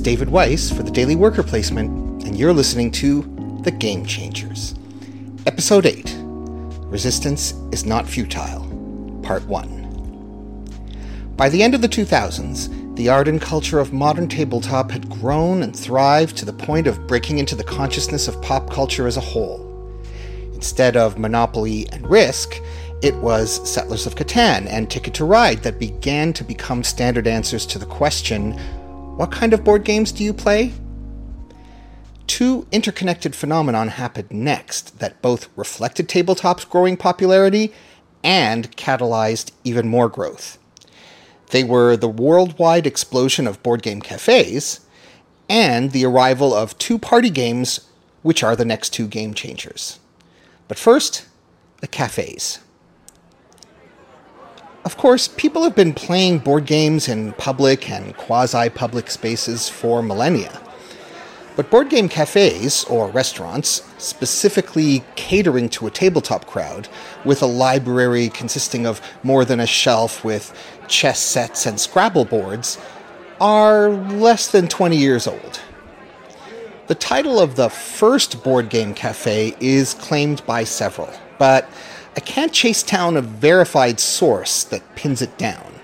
David Weiss for the Daily Worker Placement, and you're listening to The Game Changers. Episode 8 Resistance is Not Futile, Part 1. By the end of the 2000s, the art and culture of modern tabletop had grown and thrived to the point of breaking into the consciousness of pop culture as a whole. Instead of Monopoly and Risk, it was Settlers of Catan and Ticket to Ride that began to become standard answers to the question what kind of board games do you play? Two interconnected phenomenon happened next that both reflected tabletop's growing popularity and catalyzed even more growth. They were the worldwide explosion of board game cafes and the arrival of two party games, which are the next two game changers. But first, the cafes. Of course, people have been playing board games in public and quasi public spaces for millennia. But board game cafes, or restaurants, specifically catering to a tabletop crowd, with a library consisting of more than a shelf with chess sets and Scrabble boards, are less than 20 years old. The title of the first board game cafe is claimed by several, but I can't chase down a verified source that pins it down.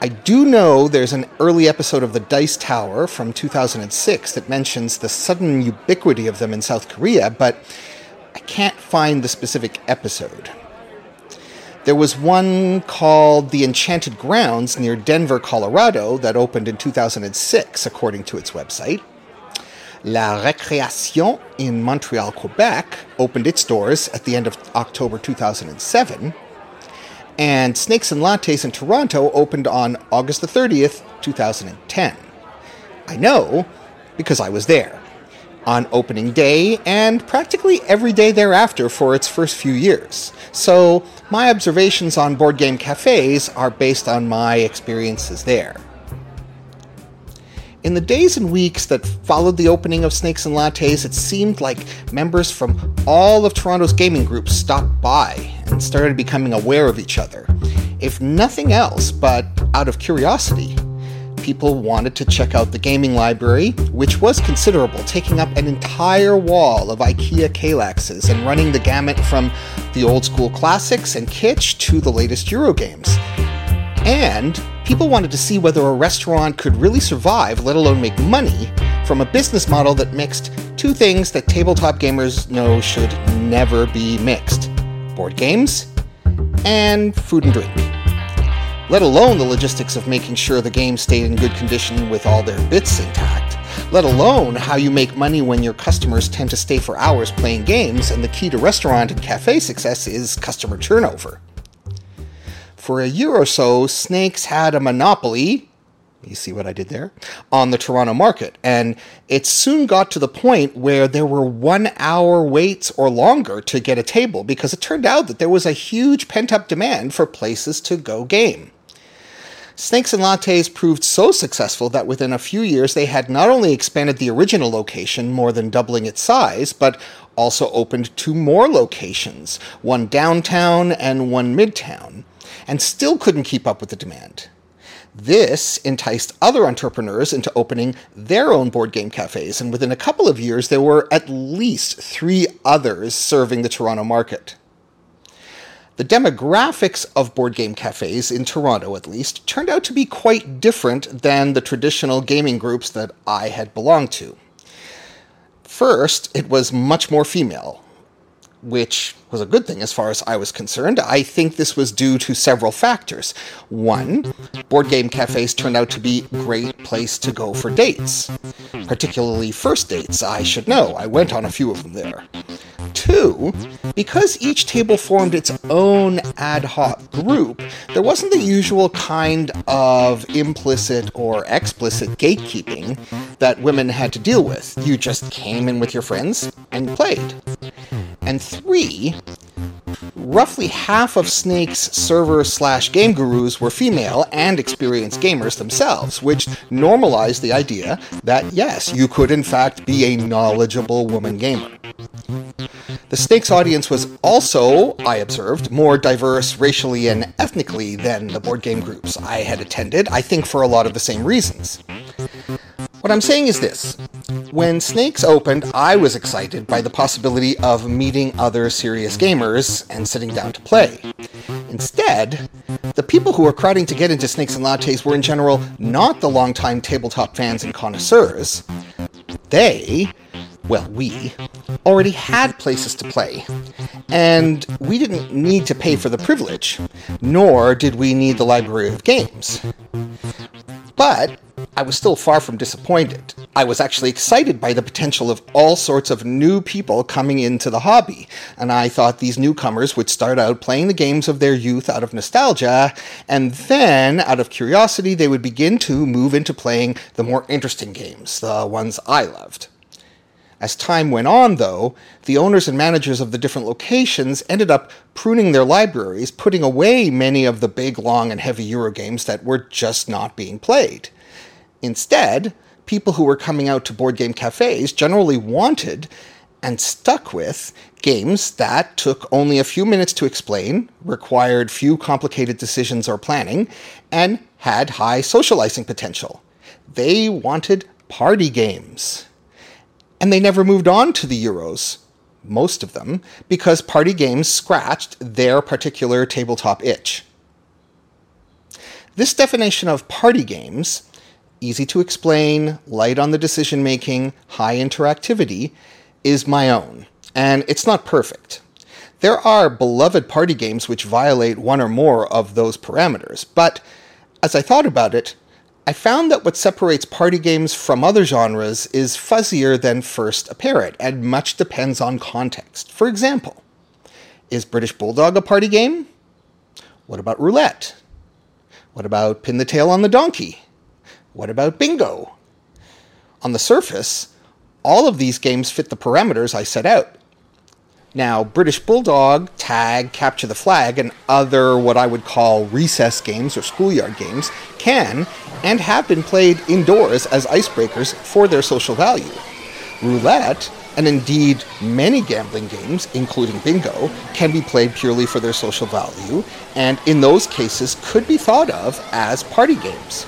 I do know there's an early episode of The Dice Tower from 2006 that mentions the sudden ubiquity of them in South Korea, but I can't find the specific episode. There was one called The Enchanted Grounds near Denver, Colorado, that opened in 2006, according to its website. La Récréation in Montreal, Quebec opened its doors at the end of October 2007, and Snakes and Lattes in Toronto opened on August the 30th, 2010. I know because I was there on opening day and practically every day thereafter for its first few years. So, my observations on board game cafes are based on my experiences there. In the days and weeks that followed the opening of Snakes and Lattes, it seemed like members from all of Toronto's gaming groups stopped by and started becoming aware of each other. If nothing else but out of curiosity, people wanted to check out the gaming library, which was considerable, taking up an entire wall of IKEA Kallaxes and running the gamut from the old school classics and kitsch to the latest Euro games. And people wanted to see whether a restaurant could really survive, let alone make money, from a business model that mixed two things that tabletop gamers know should never be mixed board games and food and drink. Let alone the logistics of making sure the game stayed in good condition with all their bits intact. Let alone how you make money when your customers tend to stay for hours playing games, and the key to restaurant and cafe success is customer turnover. For a year or so, Snakes had a monopoly. You see what I did there? On the Toronto market. And it soon got to the point where there were one hour waits or longer to get a table because it turned out that there was a huge pent up demand for places to go game. Snakes and Lattes proved so successful that within a few years they had not only expanded the original location, more than doubling its size, but also opened two more locations, one downtown and one midtown and still couldn't keep up with the demand. This enticed other entrepreneurs into opening their own board game cafes, and within a couple of years, there were at least three others serving the Toronto market. The demographics of board game cafes, in Toronto at least, turned out to be quite different than the traditional gaming groups that I had belonged to. First, it was much more female, which was a good thing as far as I was concerned. I think this was due to several factors. One, board game cafes turned out to be a great place to go for dates, particularly first dates, I should know. I went on a few of them there. Two, because each table formed its own ad hoc group, there wasn't the usual kind of implicit or explicit gatekeeping that women had to deal with. You just came in with your friends and played. And three, roughly half of Snake's server slash game gurus were female and experienced gamers themselves, which normalized the idea that yes, you could in fact be a knowledgeable woman gamer. The Snakes audience was also, I observed, more diverse racially and ethnically than the board game groups I had attended, I think for a lot of the same reasons. What I'm saying is this. When Snakes opened, I was excited by the possibility of meeting other serious gamers and sitting down to play. Instead, the people who were crowding to get into Snakes and Lattes were in general not the longtime tabletop fans and connoisseurs. They, well, we, already had places to play. And we didn't need to pay for the privilege, nor did we need the library of games. But I was still far from disappointed. I was actually excited by the potential of all sorts of new people coming into the hobby, and I thought these newcomers would start out playing the games of their youth out of nostalgia, and then, out of curiosity, they would begin to move into playing the more interesting games, the ones I loved. As time went on, though, the owners and managers of the different locations ended up pruning their libraries, putting away many of the big, long, and heavy Euro games that were just not being played. Instead, people who were coming out to board game cafes generally wanted and stuck with games that took only a few minutes to explain, required few complicated decisions or planning, and had high socializing potential. They wanted party games. And they never moved on to the Euros, most of them, because party games scratched their particular tabletop itch. This definition of party games, easy to explain, light on the decision making, high interactivity, is my own, and it's not perfect. There are beloved party games which violate one or more of those parameters, but as I thought about it, I found that what separates party games from other genres is fuzzier than first apparent, and much depends on context. For example, is British Bulldog a party game? What about roulette? What about pin the tail on the donkey? What about bingo? On the surface, all of these games fit the parameters I set out. Now, British Bulldog, Tag, Capture the Flag, and other what I would call recess games or schoolyard games can and have been played indoors as icebreakers for their social value. Roulette, and indeed many gambling games, including bingo, can be played purely for their social value, and in those cases could be thought of as party games.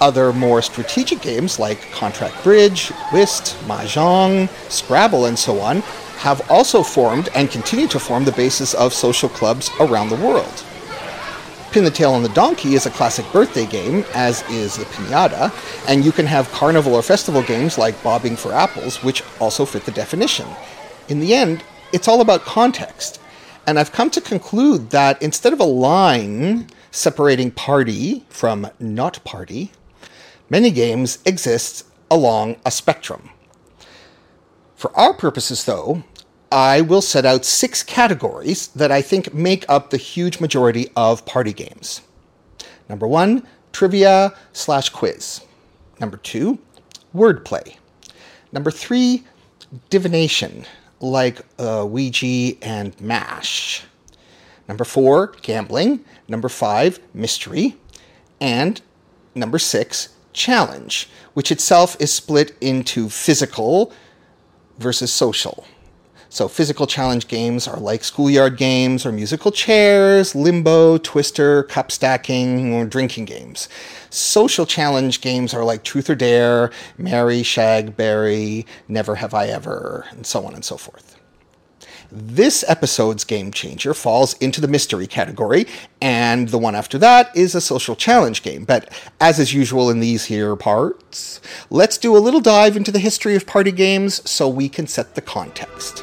Other more strategic games like Contract Bridge, Whist, Mahjong, Scrabble, and so on have also formed and continue to form the basis of social clubs around the world. Pin the Tail on the Donkey is a classic birthday game, as is the Pinata, and you can have carnival or festival games like Bobbing for Apples, which also fit the definition. In the end, it's all about context. And I've come to conclude that instead of a line separating party from not party, many games exist along a spectrum. For our purposes, though, I will set out six categories that I think make up the huge majority of party games. Number one, trivia slash quiz. Number two, wordplay. Number three, divination, like uh, Ouija and MASH. Number four, gambling. Number five, mystery. And number six, challenge, which itself is split into physical, versus social. So, physical challenge games are like schoolyard games or musical chairs, limbo, twister, cup stacking, or drinking games. Social challenge games are like truth or dare, marry, shag, bury, never have I ever, and so on and so forth. This episode's game changer falls into the mystery category, and the one after that is a social challenge game. But as is usual in these here parts, let's do a little dive into the history of party games so we can set the context.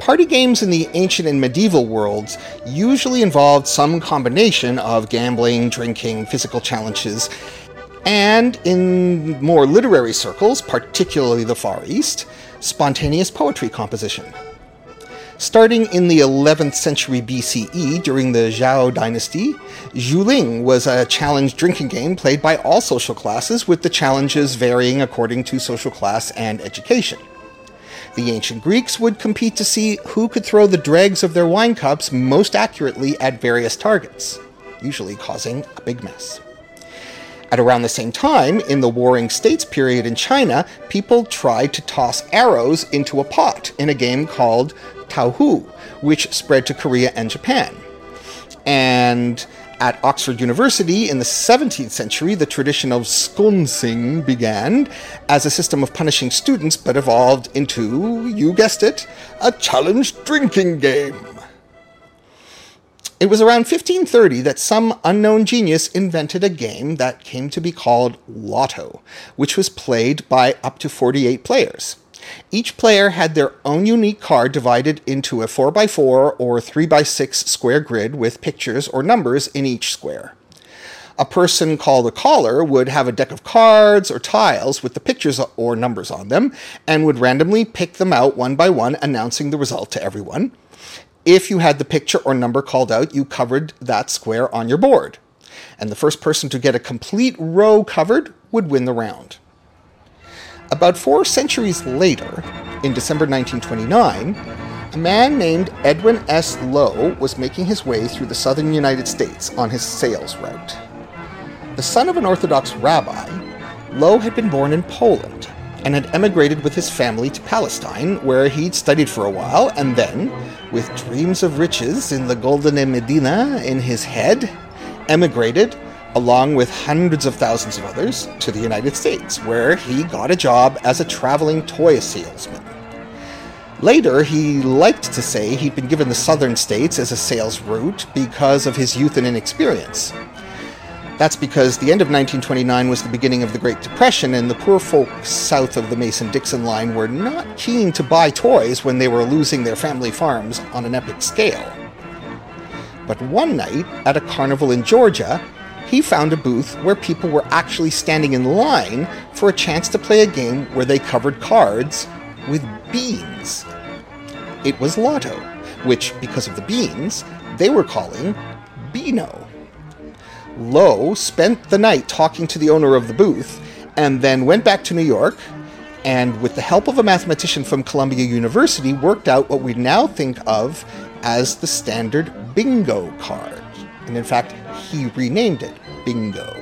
Party games in the ancient and medieval worlds usually involved some combination of gambling, drinking, physical challenges, and in more literary circles, particularly the Far East, spontaneous poetry composition. Starting in the 11th century BCE during the Zhou dynasty, Zhuling was a challenge drinking game played by all social classes, with the challenges varying according to social class and education. The ancient Greeks would compete to see who could throw the dregs of their wine cups most accurately at various targets, usually causing a big mess. At around the same time, in the Warring States period in China, people tried to toss arrows into a pot in a game called Tao Hu, which spread to Korea and Japan. And At Oxford University in the 17th century, the tradition of sconcing began as a system of punishing students, but evolved into, you guessed it, a challenge drinking game. It was around 1530 that some unknown genius invented a game that came to be called Lotto, which was played by up to 48 players. Each player had their own unique card divided into a 4x4 or 3x6 square grid with pictures or numbers in each square. A person called a caller would have a deck of cards or tiles with the pictures or numbers on them and would randomly pick them out one by one, announcing the result to everyone. If you had the picture or number called out, you covered that square on your board. And the first person to get a complete row covered would win the round. About four centuries later, in December 1929, a man named Edwin S. Lowe was making his way through the southern United States on his sales route. The son of an Orthodox rabbi, Lowe had been born in Poland and had emigrated with his family to Palestine, where he'd studied for a while, and then, with dreams of riches in the Golden Medina in his head, emigrated along with hundreds of thousands of others, to the United States, where he got a job as a traveling toy salesman. Later, he liked to say he'd been given the southern states as a sales route because of his youth and inexperience. That's because the end of 1929 was the beginning of the Great Depression, and the poor folks south of the Mason Dixon line were not keen to buy toys when they were losing their family farms on an epic scale. But one night, at a carnival in Georgia, he found a booth where people were actually standing in line for a chance to play a game where they covered cards with beans. It was Lotto, which, because of the beans, they were calling Beano. Lowe spent the night talking to the owner of the booth and then went back to New York and, with the help of a mathematician from Columbia University, worked out what we now think of as the standard bingo card. And in fact, he renamed it Bingo.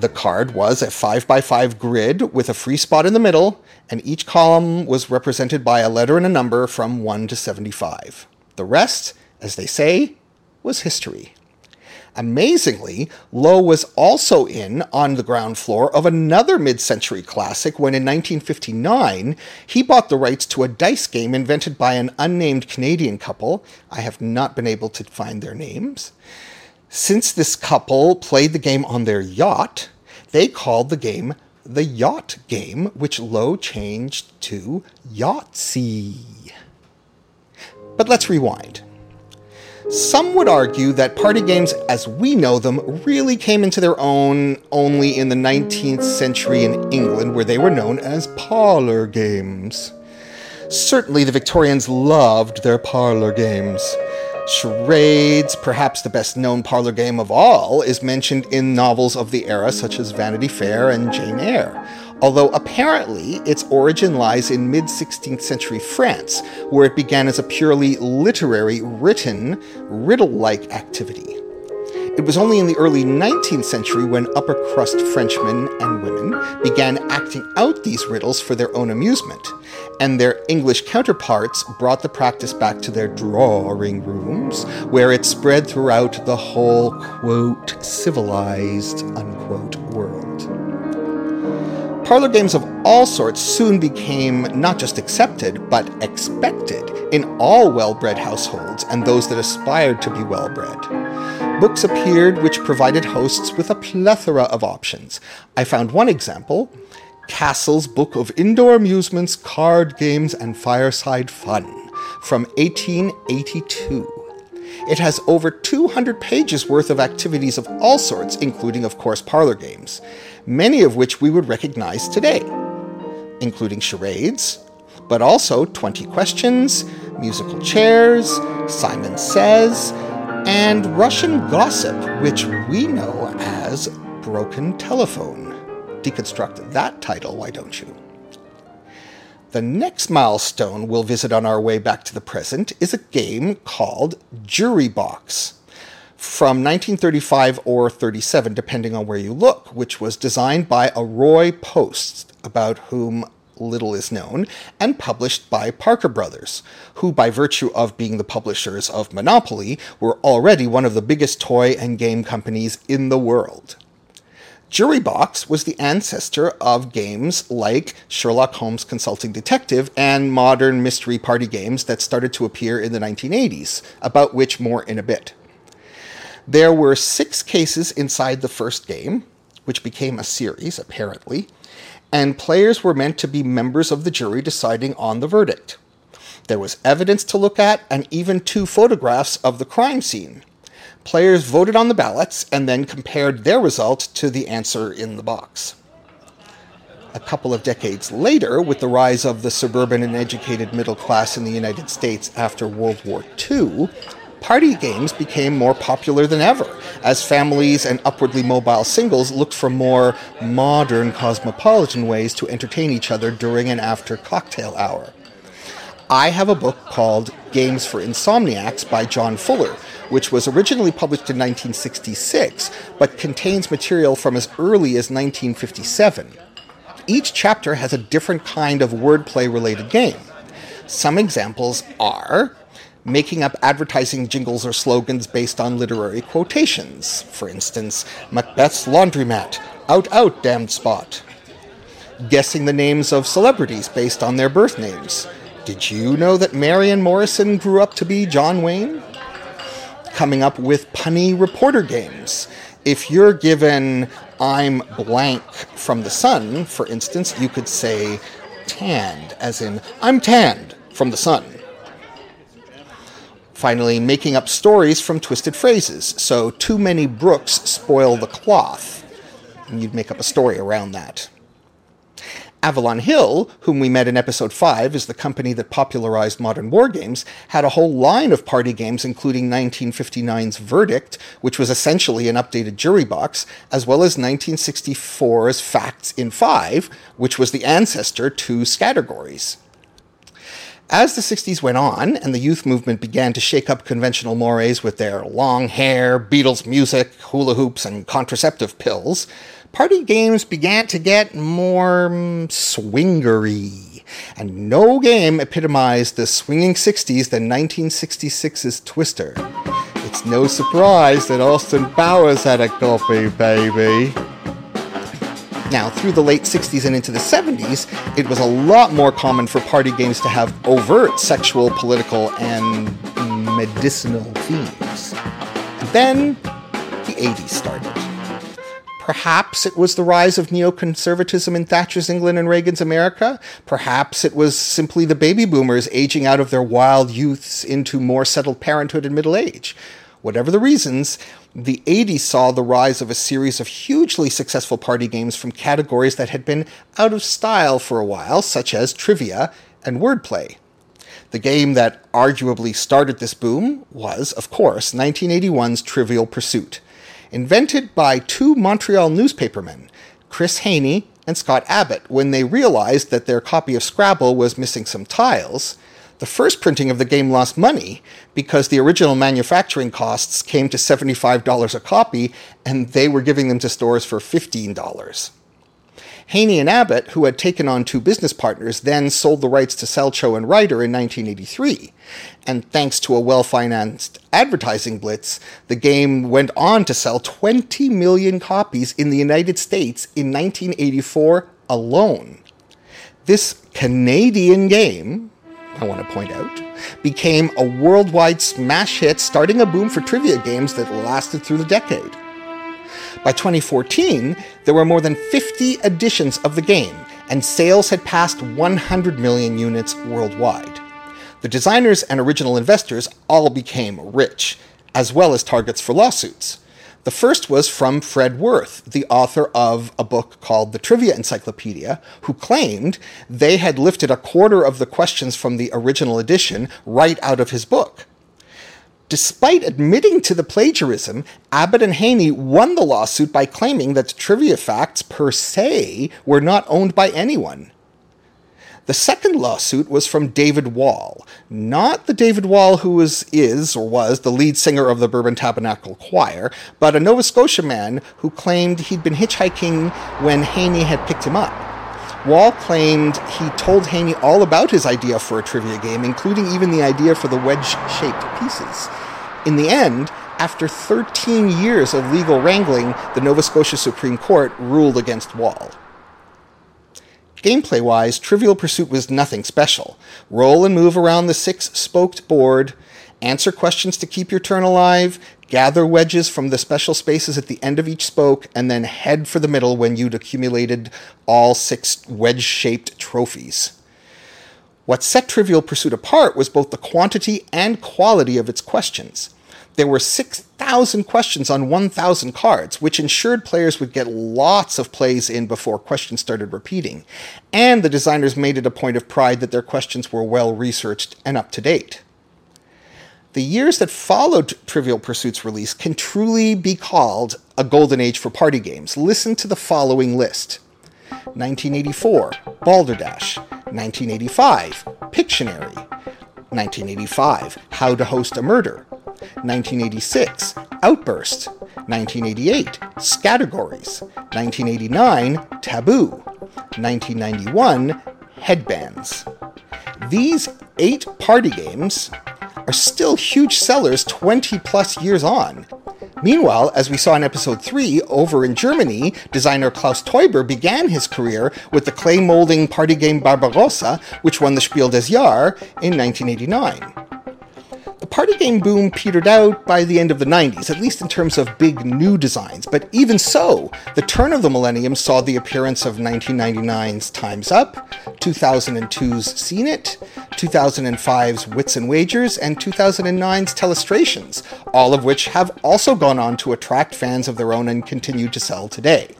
The card was a 5x5 grid with a free spot in the middle, and each column was represented by a letter and a number from 1 to 75. The rest, as they say, was history. Amazingly, Lowe was also in on the ground floor of another mid century classic when in 1959 he bought the rights to a dice game invented by an unnamed Canadian couple. I have not been able to find their names. Since this couple played the game on their yacht, they called the game the Yacht Game, which Lowe changed to Yahtzee. But let's rewind. Some would argue that party games as we know them really came into their own only in the 19th century in England, where they were known as parlor games. Certainly, the Victorians loved their parlor games. Charades, perhaps the best known parlor game of all, is mentioned in novels of the era such as Vanity Fair and Jane Eyre, although apparently its origin lies in mid 16th century France, where it began as a purely literary, written, riddle like activity. It was only in the early 19th century when upper crust Frenchmen and women began acting out these riddles for their own amusement, and their English counterparts brought the practice back to their drawing rooms, where it spread throughout the whole, quote, civilized, unquote, world. Parlor games of all sorts soon became not just accepted, but expected in all well bred households and those that aspired to be well bred. Books appeared which provided hosts with a plethora of options. I found one example Cassell's Book of Indoor Amusements, Card Games, and Fireside Fun from 1882. It has over 200 pages worth of activities of all sorts, including, of course, parlor games, many of which we would recognize today, including charades, but also 20 questions, musical chairs, Simon Says, and Russian gossip, which we know as broken telephone. Deconstruct that title, why don't you? The next milestone we'll visit on our way back to the present is a game called Jury Box from 1935 or 37, depending on where you look, which was designed by a Roy Post, about whom little is known, and published by Parker Brothers, who, by virtue of being the publishers of Monopoly, were already one of the biggest toy and game companies in the world. Jury Box was the ancestor of games like Sherlock Holmes Consulting Detective and modern mystery party games that started to appear in the 1980s, about which more in a bit. There were six cases inside the first game, which became a series, apparently, and players were meant to be members of the jury deciding on the verdict. There was evidence to look at and even two photographs of the crime scene. Players voted on the ballots and then compared their result to the answer in the box. A couple of decades later, with the rise of the suburban and educated middle class in the United States after World War II, party games became more popular than ever, as families and upwardly mobile singles looked for more modern cosmopolitan ways to entertain each other during and after cocktail hour. I have a book called Games for Insomniacs by John Fuller, which was originally published in 1966, but contains material from as early as 1957. Each chapter has a different kind of wordplay related game. Some examples are making up advertising jingles or slogans based on literary quotations. For instance, Macbeth's laundromat, out, out, damned spot. Guessing the names of celebrities based on their birth names. Did you know that Marion Morrison grew up to be John Wayne? Coming up with punny reporter games. If you're given I'm blank from the sun, for instance, you could say tanned, as in I'm tanned from the sun. Finally, making up stories from twisted phrases. So, too many brooks spoil the cloth. And you'd make up a story around that. Avalon Hill, whom we met in episode 5, is the company that popularized modern war games, had a whole line of party games, including 1959's Verdict, which was essentially an updated jury box, as well as 1964's Facts in 5, which was the ancestor to Scattergories. As the 60s went on and the youth movement began to shake up conventional mores with their long hair, Beatles music, hula hoops, and contraceptive pills, party games began to get more um, swingery. And no game epitomized the swinging 60s than 1966's Twister. It's no surprise that Austin Powers had a copy, baby. Now, through the late 60s and into the 70s, it was a lot more common for party games to have overt sexual, political, and medicinal themes. And then the 80s started. Perhaps it was the rise of neoconservatism in Thatcher's England and Reagan's America. Perhaps it was simply the baby boomers aging out of their wild youths into more settled parenthood and middle age. Whatever the reasons, the 80s saw the rise of a series of hugely successful party games from categories that had been out of style for a while, such as trivia and wordplay. The game that arguably started this boom was, of course, 1981's Trivial Pursuit. Invented by two Montreal newspapermen, Chris Haney and Scott Abbott, when they realized that their copy of Scrabble was missing some tiles, the first printing of the game lost money because the original manufacturing costs came to $75 a copy and they were giving them to stores for $15. Haney and Abbott, who had taken on two business partners, then sold the rights to Selchow and Righter in 1983. And thanks to a well financed advertising blitz, the game went on to sell 20 million copies in the United States in 1984 alone. This Canadian game, I want to point out, became a worldwide smash hit, starting a boom for trivia games that lasted through the decade. By 2014, there were more than 50 editions of the game, and sales had passed 100 million units worldwide. The designers and original investors all became rich, as well as targets for lawsuits. The first was from Fred Worth, the author of a book called The Trivia Encyclopedia, who claimed they had lifted a quarter of the questions from the original edition right out of his book. Despite admitting to the plagiarism, Abbott and Haney won the lawsuit by claiming that trivia facts per se were not owned by anyone. The second lawsuit was from David Wall, not the David Wall who was, is or was the lead singer of the Bourbon Tabernacle Choir, but a Nova Scotia man who claimed he'd been hitchhiking when Haney had picked him up. Wall claimed he told Haney all about his idea for a trivia game, including even the idea for the wedge shaped pieces. In the end, after 13 years of legal wrangling, the Nova Scotia Supreme Court ruled against Wall. Gameplay wise, Trivial Pursuit was nothing special. Roll and move around the six spoked board, answer questions to keep your turn alive, gather wedges from the special spaces at the end of each spoke, and then head for the middle when you'd accumulated all six wedge shaped trophies. What set Trivial Pursuit apart was both the quantity and quality of its questions. There were 6,000 questions on 1,000 cards, which ensured players would get lots of plays in before questions started repeating. And the designers made it a point of pride that their questions were well researched and up to date. The years that followed Trivial Pursuit's release can truly be called a golden age for party games. Listen to the following list 1984, Balderdash. 1985, Pictionary. 1985, How to Host a Murder. 1986, Outburst. 1988, Scattergories. 1989, Taboo. 1991, Headbands. These eight party games are still huge sellers 20 plus years on. Meanwhile, as we saw in episode 3, over in Germany, designer Klaus Teuber began his career with the clay molding party game Barbarossa, which won the Spiel des Jahres in 1989 party game boom petered out by the end of the 90s, at least in terms of big new designs. But even so, the turn of the millennium saw the appearance of 1999's Time's Up, 2002's Scene It, 2005's Wits and Wagers, and 2009's Telestrations, all of which have also gone on to attract fans of their own and continue to sell today.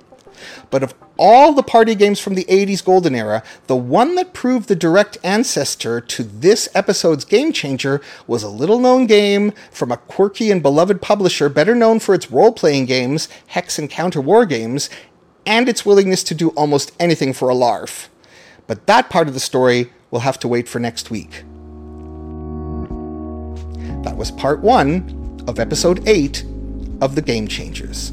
But of all the party games from the 80s golden era, the one that proved the direct ancestor to this episode's game changer was a little known game from a quirky and beloved publisher better known for its role playing games, Hex and Counter War games, and its willingness to do almost anything for a larf. But that part of the story will have to wait for next week. That was part one of episode 8 of The Game Changers.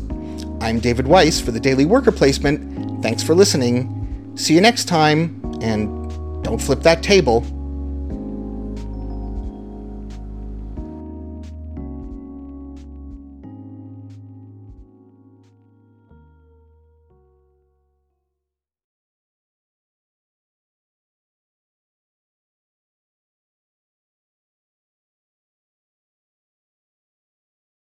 I'm David Weiss for the Daily Worker Placement. Thanks for listening. See you next time, and don't flip that table.